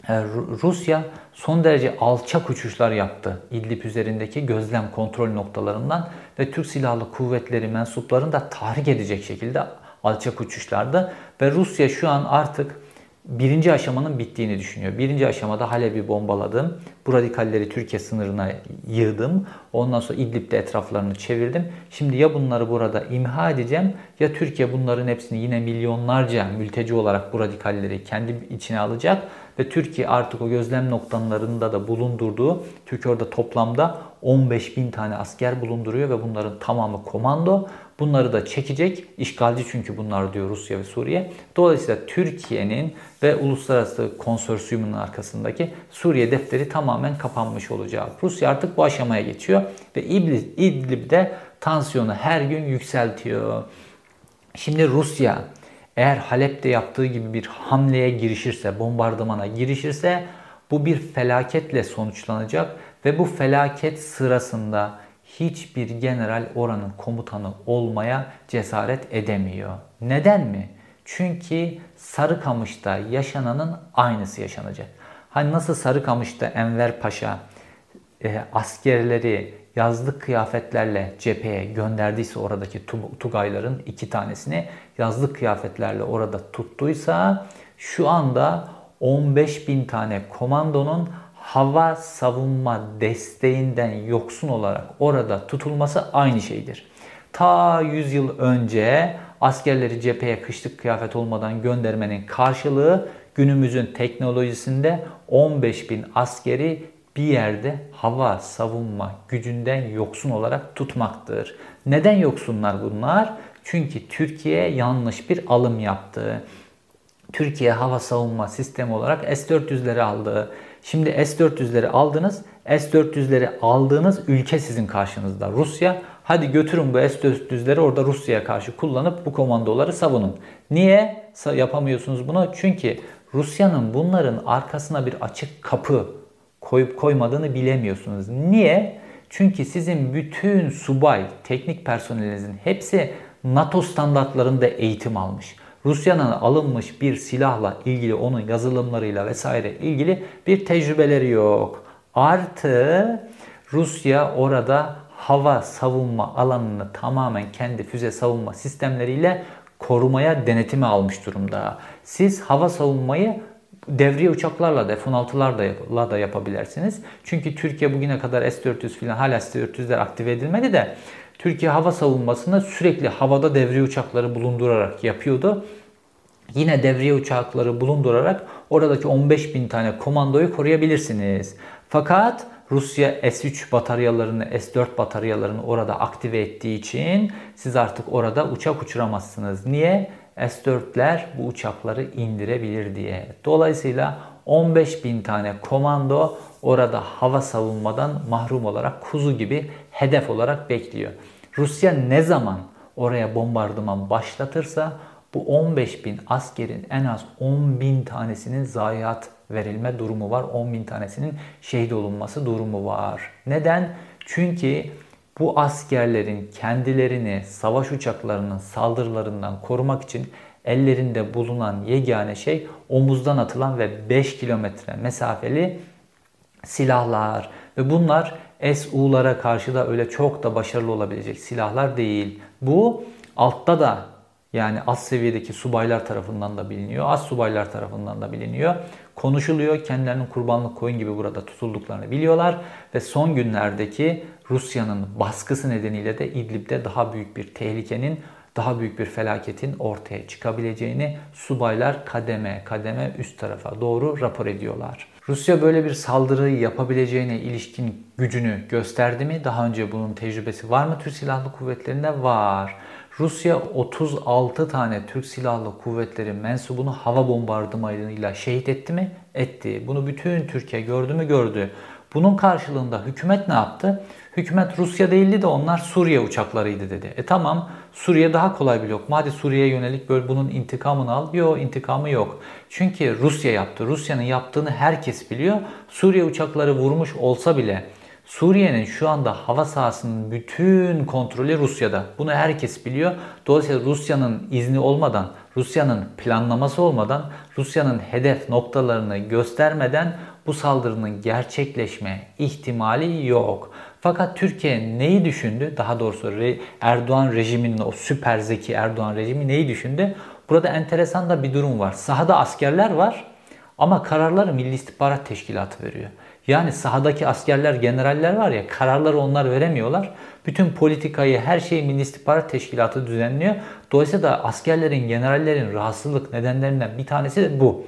e, Rusya son derece alçak uçuşlar yaptı İdlib üzerindeki gözlem kontrol noktalarından ve Türk Silahlı Kuvvetleri mensuplarını da tahrik edecek şekilde alçak uçuşlarda ve Rusya şu an artık birinci aşamanın bittiğini düşünüyor. Birinci aşamada Halep'i bombaladım. Bu radikalleri Türkiye sınırına yığdım. Ondan sonra İdlib'de etraflarını çevirdim. Şimdi ya bunları burada imha edeceğim ya Türkiye bunların hepsini yine milyonlarca mülteci olarak bu radikalleri kendi içine alacak ve Türkiye artık o gözlem noktalarında da bulundurduğu, Türkiye orada toplamda 15 bin tane asker bulunduruyor ve bunların tamamı komando. Bunları da çekecek. İşgalci çünkü bunlar diyor Rusya ve Suriye. Dolayısıyla Türkiye'nin ve uluslararası konsorsiyumun arkasındaki Suriye defteri tamamen kapanmış olacak. Rusya artık bu aşamaya geçiyor ve İdlib'de tansiyonu her gün yükseltiyor. Şimdi Rusya eğer Halep'te yaptığı gibi bir hamleye girişirse, bombardımana girişirse bu bir felaketle sonuçlanacak ve bu felaket sırasında hiçbir general oranın komutanı olmaya cesaret edemiyor. Neden mi? Çünkü Sarıkamış'ta yaşananın aynısı yaşanacak. Hani nasıl Sarıkamış'ta Enver Paşa e, askerleri yazlık kıyafetlerle cepheye gönderdiyse oradaki Tugayların iki tanesini yazlık kıyafetlerle orada tuttuysa şu anda 15 bin tane komandonun hava savunma desteğinden yoksun olarak orada tutulması aynı şeydir. Ta 100 yıl önce askerleri cepheye kışlık kıyafet olmadan göndermenin karşılığı günümüzün teknolojisinde 15 bin askeri bir yerde hava savunma gücünden yoksun olarak tutmaktır. Neden yoksunlar bunlar? Çünkü Türkiye yanlış bir alım yaptı. Türkiye hava savunma sistemi olarak S-400'leri aldı. Şimdi S-400'leri aldınız. S-400'leri aldığınız ülke sizin karşınızda. Rusya. Hadi götürün bu S-400'leri orada Rusya'ya karşı kullanıp bu komandoları savunun. Niye yapamıyorsunuz bunu? Çünkü Rusya'nın bunların arkasına bir açık kapı koyup koymadığını bilemiyorsunuz. Niye? Çünkü sizin bütün subay, teknik personelinizin hepsi NATO standartlarında eğitim almış. Rusya'nın alınmış bir silahla ilgili onun yazılımlarıyla vesaire ilgili bir tecrübeleri yok. Artı Rusya orada hava savunma alanını tamamen kendi füze savunma sistemleriyle korumaya denetimi almış durumda. Siz hava savunmayı devriye uçaklarla da F-16'larla da yapabilirsiniz. Çünkü Türkiye bugüne kadar S-400 falan hala S-400'ler aktive edilmedi de Türkiye hava savunmasını sürekli havada devriye uçakları bulundurarak yapıyordu. Yine devriye uçakları bulundurarak oradaki 15 bin tane komandoyu koruyabilirsiniz. Fakat Rusya S-3 bataryalarını, S-4 bataryalarını orada aktive ettiği için siz artık orada uçak uçuramazsınız. Niye? S-4'ler bu uçakları indirebilir diye. Dolayısıyla 15 bin tane komando orada hava savunmadan mahrum olarak kuzu gibi hedef olarak bekliyor. Rusya ne zaman oraya bombardıman başlatırsa bu 15 bin askerin en az 10 bin tanesinin zayiat verilme durumu var. 10 bin tanesinin şehit olunması durumu var. Neden? Çünkü bu askerlerin kendilerini savaş uçaklarının saldırılarından korumak için ellerinde bulunan yegane şey omuzdan atılan ve 5 kilometre mesafeli silahlar Ve bunlar SU'lara karşı da öyle çok da başarılı olabilecek silahlar değil. Bu altta da yani az seviyedeki subaylar tarafından da biliniyor, az subaylar tarafından da biliniyor. Konuşuluyor, kendilerinin kurbanlık koyun gibi burada tutulduklarını biliyorlar ve son günlerdeki Rusya'nın baskısı nedeniyle de İdlib'de daha büyük bir tehlikenin, daha büyük bir felaketin ortaya çıkabileceğini subaylar kademe kademe üst tarafa doğru rapor ediyorlar. Rusya böyle bir saldırıyı yapabileceğine ilişkin gücünü gösterdi mi? Daha önce bunun tecrübesi var mı Türk Silahlı Kuvvetleri'nde? Var. Rusya 36 tane Türk Silahlı Kuvvetleri mensubunu hava bombardımanıyla şehit etti mi? Etti. Bunu bütün Türkiye gördü mü? Gördü. Bunun karşılığında hükümet ne yaptı? Hükümet Rusya değildi de onlar Suriye uçaklarıydı dedi. E tamam Suriye daha kolay bir lokma. Hadi Suriye'ye yönelik böyle bunun intikamını al. Yok intikamı yok. Çünkü Rusya yaptı. Rusya'nın yaptığını herkes biliyor. Suriye uçakları vurmuş olsa bile Suriye'nin şu anda hava sahasının bütün kontrolü Rusya'da. Bunu herkes biliyor. Dolayısıyla Rusya'nın izni olmadan, Rusya'nın planlaması olmadan, Rusya'nın hedef noktalarını göstermeden bu saldırının gerçekleşme ihtimali yok. Fakat Türkiye neyi düşündü? Daha doğrusu Erdoğan rejiminin o süper zeki Erdoğan rejimi neyi düşündü? Burada enteresan da bir durum var. Sahada askerler var ama kararları Milli İstihbarat Teşkilatı veriyor. Yani sahadaki askerler, generaller var ya kararları onlar veremiyorlar. Bütün politikayı, her şeyi Milli İstihbarat Teşkilatı düzenliyor. Dolayısıyla da askerlerin, generallerin rahatsızlık nedenlerinden bir tanesi de bu.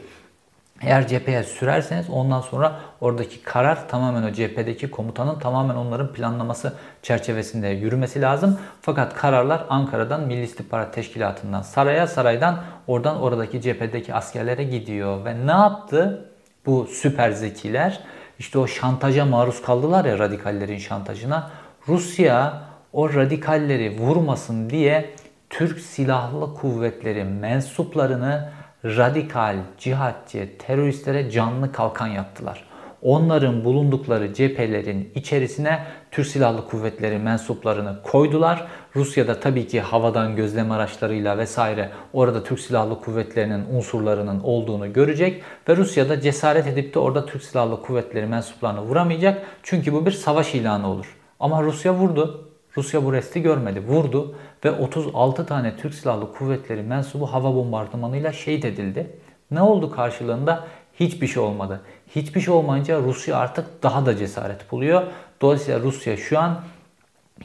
Eğer cepheye sürerseniz ondan sonra oradaki karar tamamen o cephedeki komutanın tamamen onların planlaması çerçevesinde yürümesi lazım. Fakat kararlar Ankara'dan Milli İstihbarat Teşkilatı'ndan saraya, saraydan oradan oradaki cephedeki askerlere gidiyor. Ve ne yaptı bu süper zekiler? İşte o şantaja maruz kaldılar ya radikallerin şantajına. Rusya o radikalleri vurmasın diye Türk Silahlı Kuvvetleri mensuplarını radikal, cihatçı, teröristlere canlı kalkan yaptılar. Onların bulundukları cephelerin içerisine Türk Silahlı Kuvvetleri mensuplarını koydular. Rusya'da tabii ki havadan gözlem araçlarıyla vesaire orada Türk Silahlı Kuvvetleri'nin unsurlarının olduğunu görecek ve Rusya'da cesaret edip de orada Türk Silahlı Kuvvetleri mensuplarını vuramayacak. Çünkü bu bir savaş ilanı olur. Ama Rusya vurdu. Rusya bu resti görmedi. Vurdu ve 36 tane Türk Silahlı Kuvvetleri mensubu hava bombardımanıyla şehit edildi. Ne oldu karşılığında? Hiçbir şey olmadı. Hiçbir şey olmayınca Rusya artık daha da cesaret buluyor. Dolayısıyla Rusya şu an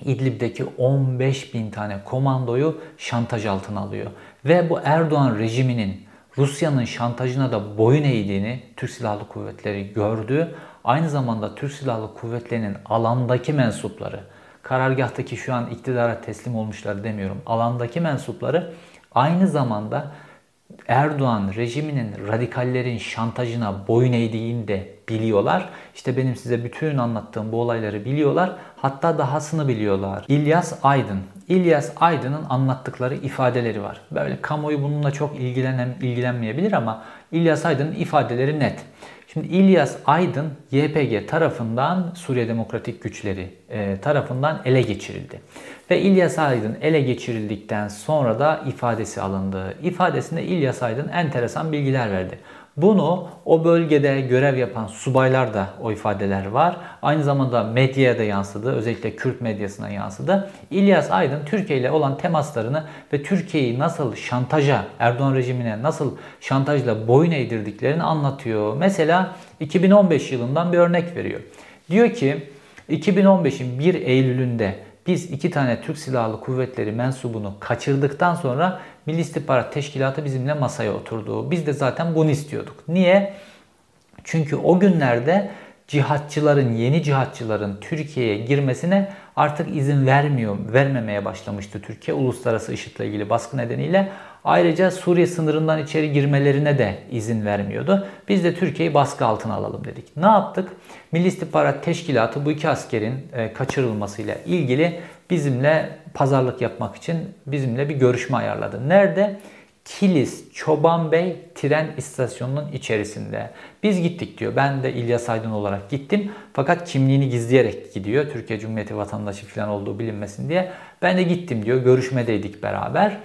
İdlib'deki 15 bin tane komandoyu şantaj altına alıyor. Ve bu Erdoğan rejiminin Rusya'nın şantajına da boyun eğdiğini Türk Silahlı Kuvvetleri gördü. Aynı zamanda Türk Silahlı Kuvvetleri'nin alandaki mensupları, karargahtaki şu an iktidara teslim olmuşlar demiyorum, alandaki mensupları aynı zamanda Erdoğan rejiminin radikallerin şantajına boyun eğdiğini de biliyorlar. İşte benim size bütün anlattığım bu olayları biliyorlar. Hatta dahasını biliyorlar. İlyas Aydın. İlyas Aydın'ın anlattıkları ifadeleri var. Böyle kamuoyu bununla çok ilgilenen, ilgilenmeyebilir ama İlyas Aydın'ın ifadeleri net. Şimdi İlyas Aydın YPG tarafından Suriye Demokratik Güçleri e, tarafından ele geçirildi. Ve İlyas Aydın ele geçirildikten sonra da ifadesi alındı. İfadesinde İlyas Aydın enteresan bilgiler verdi. Bunu o bölgede görev yapan subaylar da o ifadeler var. Aynı zamanda medyaya da yansıdı. Özellikle Kürt medyasına yansıdı. İlyas Aydın Türkiye ile olan temaslarını ve Türkiye'yi nasıl şantaja, Erdoğan rejimine nasıl şantajla boyun eğdirdiklerini anlatıyor. Mesela 2015 yılından bir örnek veriyor. Diyor ki 2015'in 1 Eylül'ünde biz iki tane Türk Silahlı Kuvvetleri mensubunu kaçırdıktan sonra Milli İstihbarat Teşkilatı bizimle masaya oturdu. Biz de zaten bunu istiyorduk. Niye? Çünkü o günlerde cihatçıların, yeni cihatçıların Türkiye'ye girmesine artık izin vermiyor, vermemeye başlamıştı Türkiye uluslararası IŞİD'le ilgili baskı nedeniyle. Ayrıca Suriye sınırından içeri girmelerine de izin vermiyordu. Biz de Türkiye'yi baskı altına alalım dedik. Ne yaptık? Milli İstihbarat Teşkilatı bu iki askerin e, kaçırılmasıyla ilgili bizimle pazarlık yapmak için bizimle bir görüşme ayarladı. Nerede? Kilis Çoban Bey tren istasyonunun içerisinde. Biz gittik diyor. Ben de İlyas Aydın olarak gittim. Fakat kimliğini gizleyerek gidiyor. Türkiye Cumhuriyeti vatandaşı falan olduğu bilinmesin diye. Ben de gittim diyor. Görüşmedeydik beraber.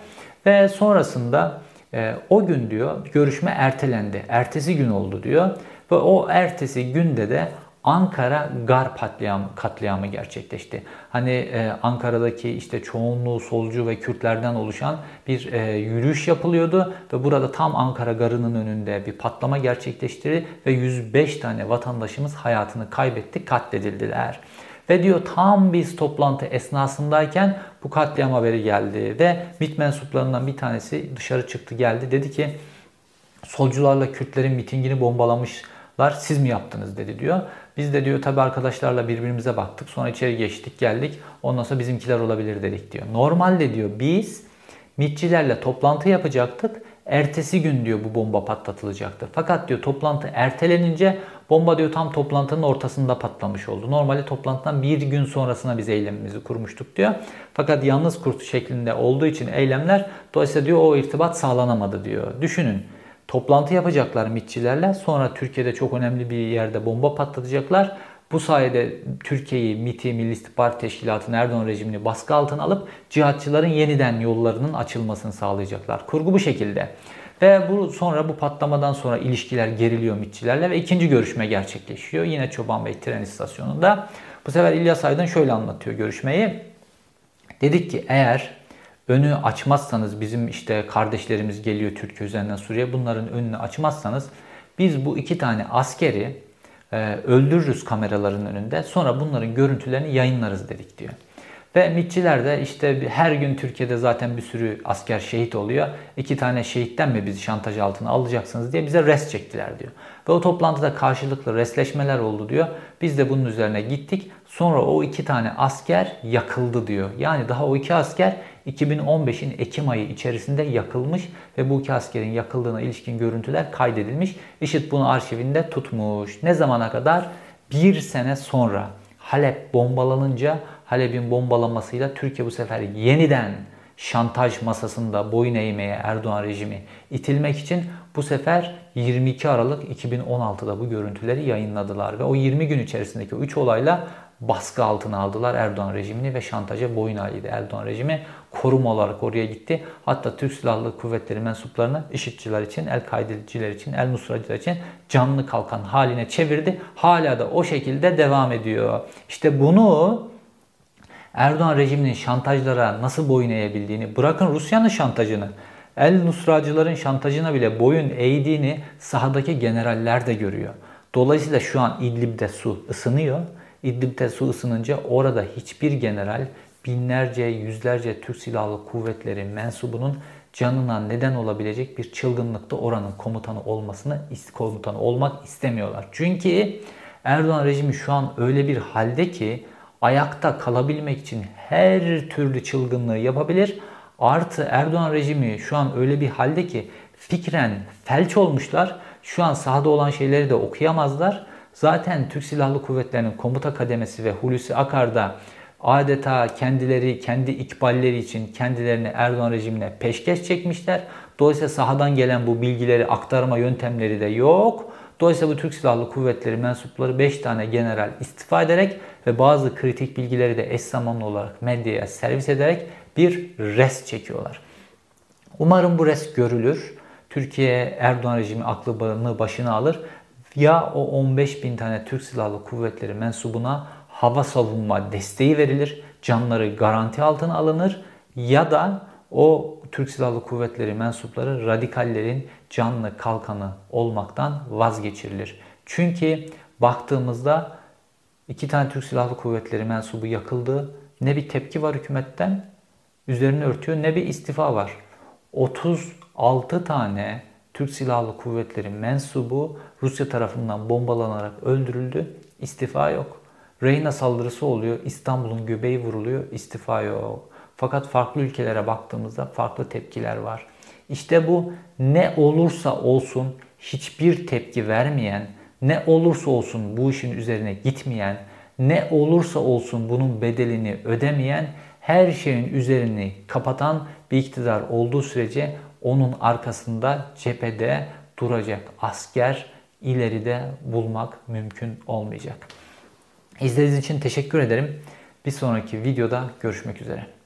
Ve sonrasında e, o gün diyor görüşme ertelendi. Ertesi gün oldu diyor. Ve o ertesi günde de Ankara Gar katliamı, katliamı gerçekleşti. Hani e, Ankara'daki işte çoğunluğu solcu ve Kürtlerden oluşan bir e, yürüyüş yapılıyordu ve burada tam Ankara Garı'nın önünde bir patlama gerçekleşti ve 105 tane vatandaşımız hayatını kaybetti, katledildiler. Ve diyor tam biz toplantı esnasındayken bu katliam haberi geldi ve MİT mensuplarından bir tanesi dışarı çıktı geldi dedi ki solcularla Kürtlerin mitingini bombalamışlar siz mi yaptınız dedi diyor. Biz de diyor tabi arkadaşlarla birbirimize baktık sonra içeri geçtik geldik ondan sonra bizimkiler olabilir dedik diyor. Normalde diyor biz MİTçilerle toplantı yapacaktık ertesi gün diyor bu bomba patlatılacaktı. Fakat diyor toplantı ertelenince bomba diyor tam toplantının ortasında patlamış oldu. Normalde toplantıdan bir gün sonrasına biz eylemimizi kurmuştuk diyor. Fakat yalnız kurt şeklinde olduğu için eylemler dolayısıyla diyor o irtibat sağlanamadı diyor. Düşünün toplantı yapacaklar MİTçilerle sonra Türkiye'de çok önemli bir yerde bomba patlatacaklar. Bu sayede Türkiye'yi MİT'i, Milli İstihbarat Teşkilatı'nın Erdoğan rejimini baskı altına alıp cihatçıların yeniden yollarının açılmasını sağlayacaklar. Kurgu bu şekilde. Ve bu sonra bu patlamadan sonra ilişkiler geriliyor MİTçilerle ve ikinci görüşme gerçekleşiyor. Yine Çoban Bey tren istasyonunda. Bu sefer İlyas Aydın şöyle anlatıyor görüşmeyi. Dedik ki eğer önü açmazsanız bizim işte kardeşlerimiz geliyor Türkiye üzerinden Suriye bunların önünü açmazsanız biz bu iki tane askeri e, öldürürüz kameraların önünde. Sonra bunların görüntülerini yayınlarız dedik diyor. Ve MİTçiler de işte her gün Türkiye'de zaten bir sürü asker şehit oluyor. İki tane şehitten mi bizi şantaj altına alacaksınız diye bize res çektiler diyor. Ve o toplantıda karşılıklı resleşmeler oldu diyor. Biz de bunun üzerine gittik. Sonra o iki tane asker yakıldı diyor. Yani daha o iki asker 2015'in Ekim ayı içerisinde yakılmış ve bu iki askerin yakıldığına ilişkin görüntüler kaydedilmiş. IŞİD bunu arşivinde tutmuş. Ne zamana kadar? Bir sene sonra Halep bombalanınca Halep'in bombalanmasıyla Türkiye bu sefer yeniden şantaj masasında boyun eğmeye Erdoğan rejimi itilmek için bu sefer 22 Aralık 2016'da bu görüntüleri yayınladılar ve o 20 gün içerisindeki 3 olayla baskı altına aldılar Erdoğan rejimini ve şantaja boyun eğdi. Erdoğan rejimi koruma olarak oraya gitti. Hatta Türk Silahlı Kuvvetleri mensuplarını IŞİD'ciler için, El-Kaideciler için, El-Nusracılar için canlı kalkan haline çevirdi. Hala da o şekilde devam ediyor. İşte bunu Erdoğan rejiminin şantajlara nasıl boyun eğebildiğini, bırakın Rusya'nın şantajını, El Nusracıların şantajına bile boyun eğdiğini sahadaki generaller de görüyor. Dolayısıyla şu an İdlib'de su ısınıyor. İdlib'de su ısınınca orada hiçbir general binlerce, yüzlerce Türk Silahlı Kuvvetleri mensubunun canına neden olabilecek bir çılgınlıkta oranın komutanı olmasını, komutanı olmak istemiyorlar. Çünkü Erdoğan rejimi şu an öyle bir halde ki ayakta kalabilmek için her türlü çılgınlığı yapabilir. Artı Erdoğan rejimi şu an öyle bir halde ki fikren felç olmuşlar. Şu an sahada olan şeyleri de okuyamazlar. Zaten Türk Silahlı Kuvvetleri'nin komuta kademesi ve Hulusi Akar'da adeta kendileri, kendi ikballeri için kendilerini Erdoğan rejimine peşkeş çekmişler. Dolayısıyla sahadan gelen bu bilgileri aktarma yöntemleri de yok. Dolayısıyla bu Türk Silahlı Kuvvetleri mensupları 5 tane general istifa ederek ve bazı kritik bilgileri de eş zamanlı olarak medyaya servis ederek bir res çekiyorlar. Umarım bu res görülür. Türkiye Erdoğan rejimi aklını başına alır. Ya o 15 bin tane Türk Silahlı Kuvvetleri mensubuna hava savunma desteği verilir. Canları garanti altına alınır. Ya da o Türk Silahlı Kuvvetleri mensupları radikallerin canlı kalkanı olmaktan vazgeçirilir. Çünkü baktığımızda iki tane Türk Silahlı Kuvvetleri mensubu yakıldı. Ne bir tepki var hükümetten üzerini örtüyor ne bir istifa var. 36 tane Türk Silahlı Kuvvetleri mensubu Rusya tarafından bombalanarak öldürüldü. İstifa yok. Reyna saldırısı oluyor. İstanbul'un göbeği vuruluyor. İstifa yok. Fakat farklı ülkelere baktığımızda farklı tepkiler var. İşte bu ne olursa olsun hiçbir tepki vermeyen, ne olursa olsun bu işin üzerine gitmeyen, ne olursa olsun bunun bedelini ödemeyen, her şeyin üzerini kapatan bir iktidar olduğu sürece onun arkasında cephede duracak asker ileride bulmak mümkün olmayacak. İzlediğiniz için teşekkür ederim. Bir sonraki videoda görüşmek üzere.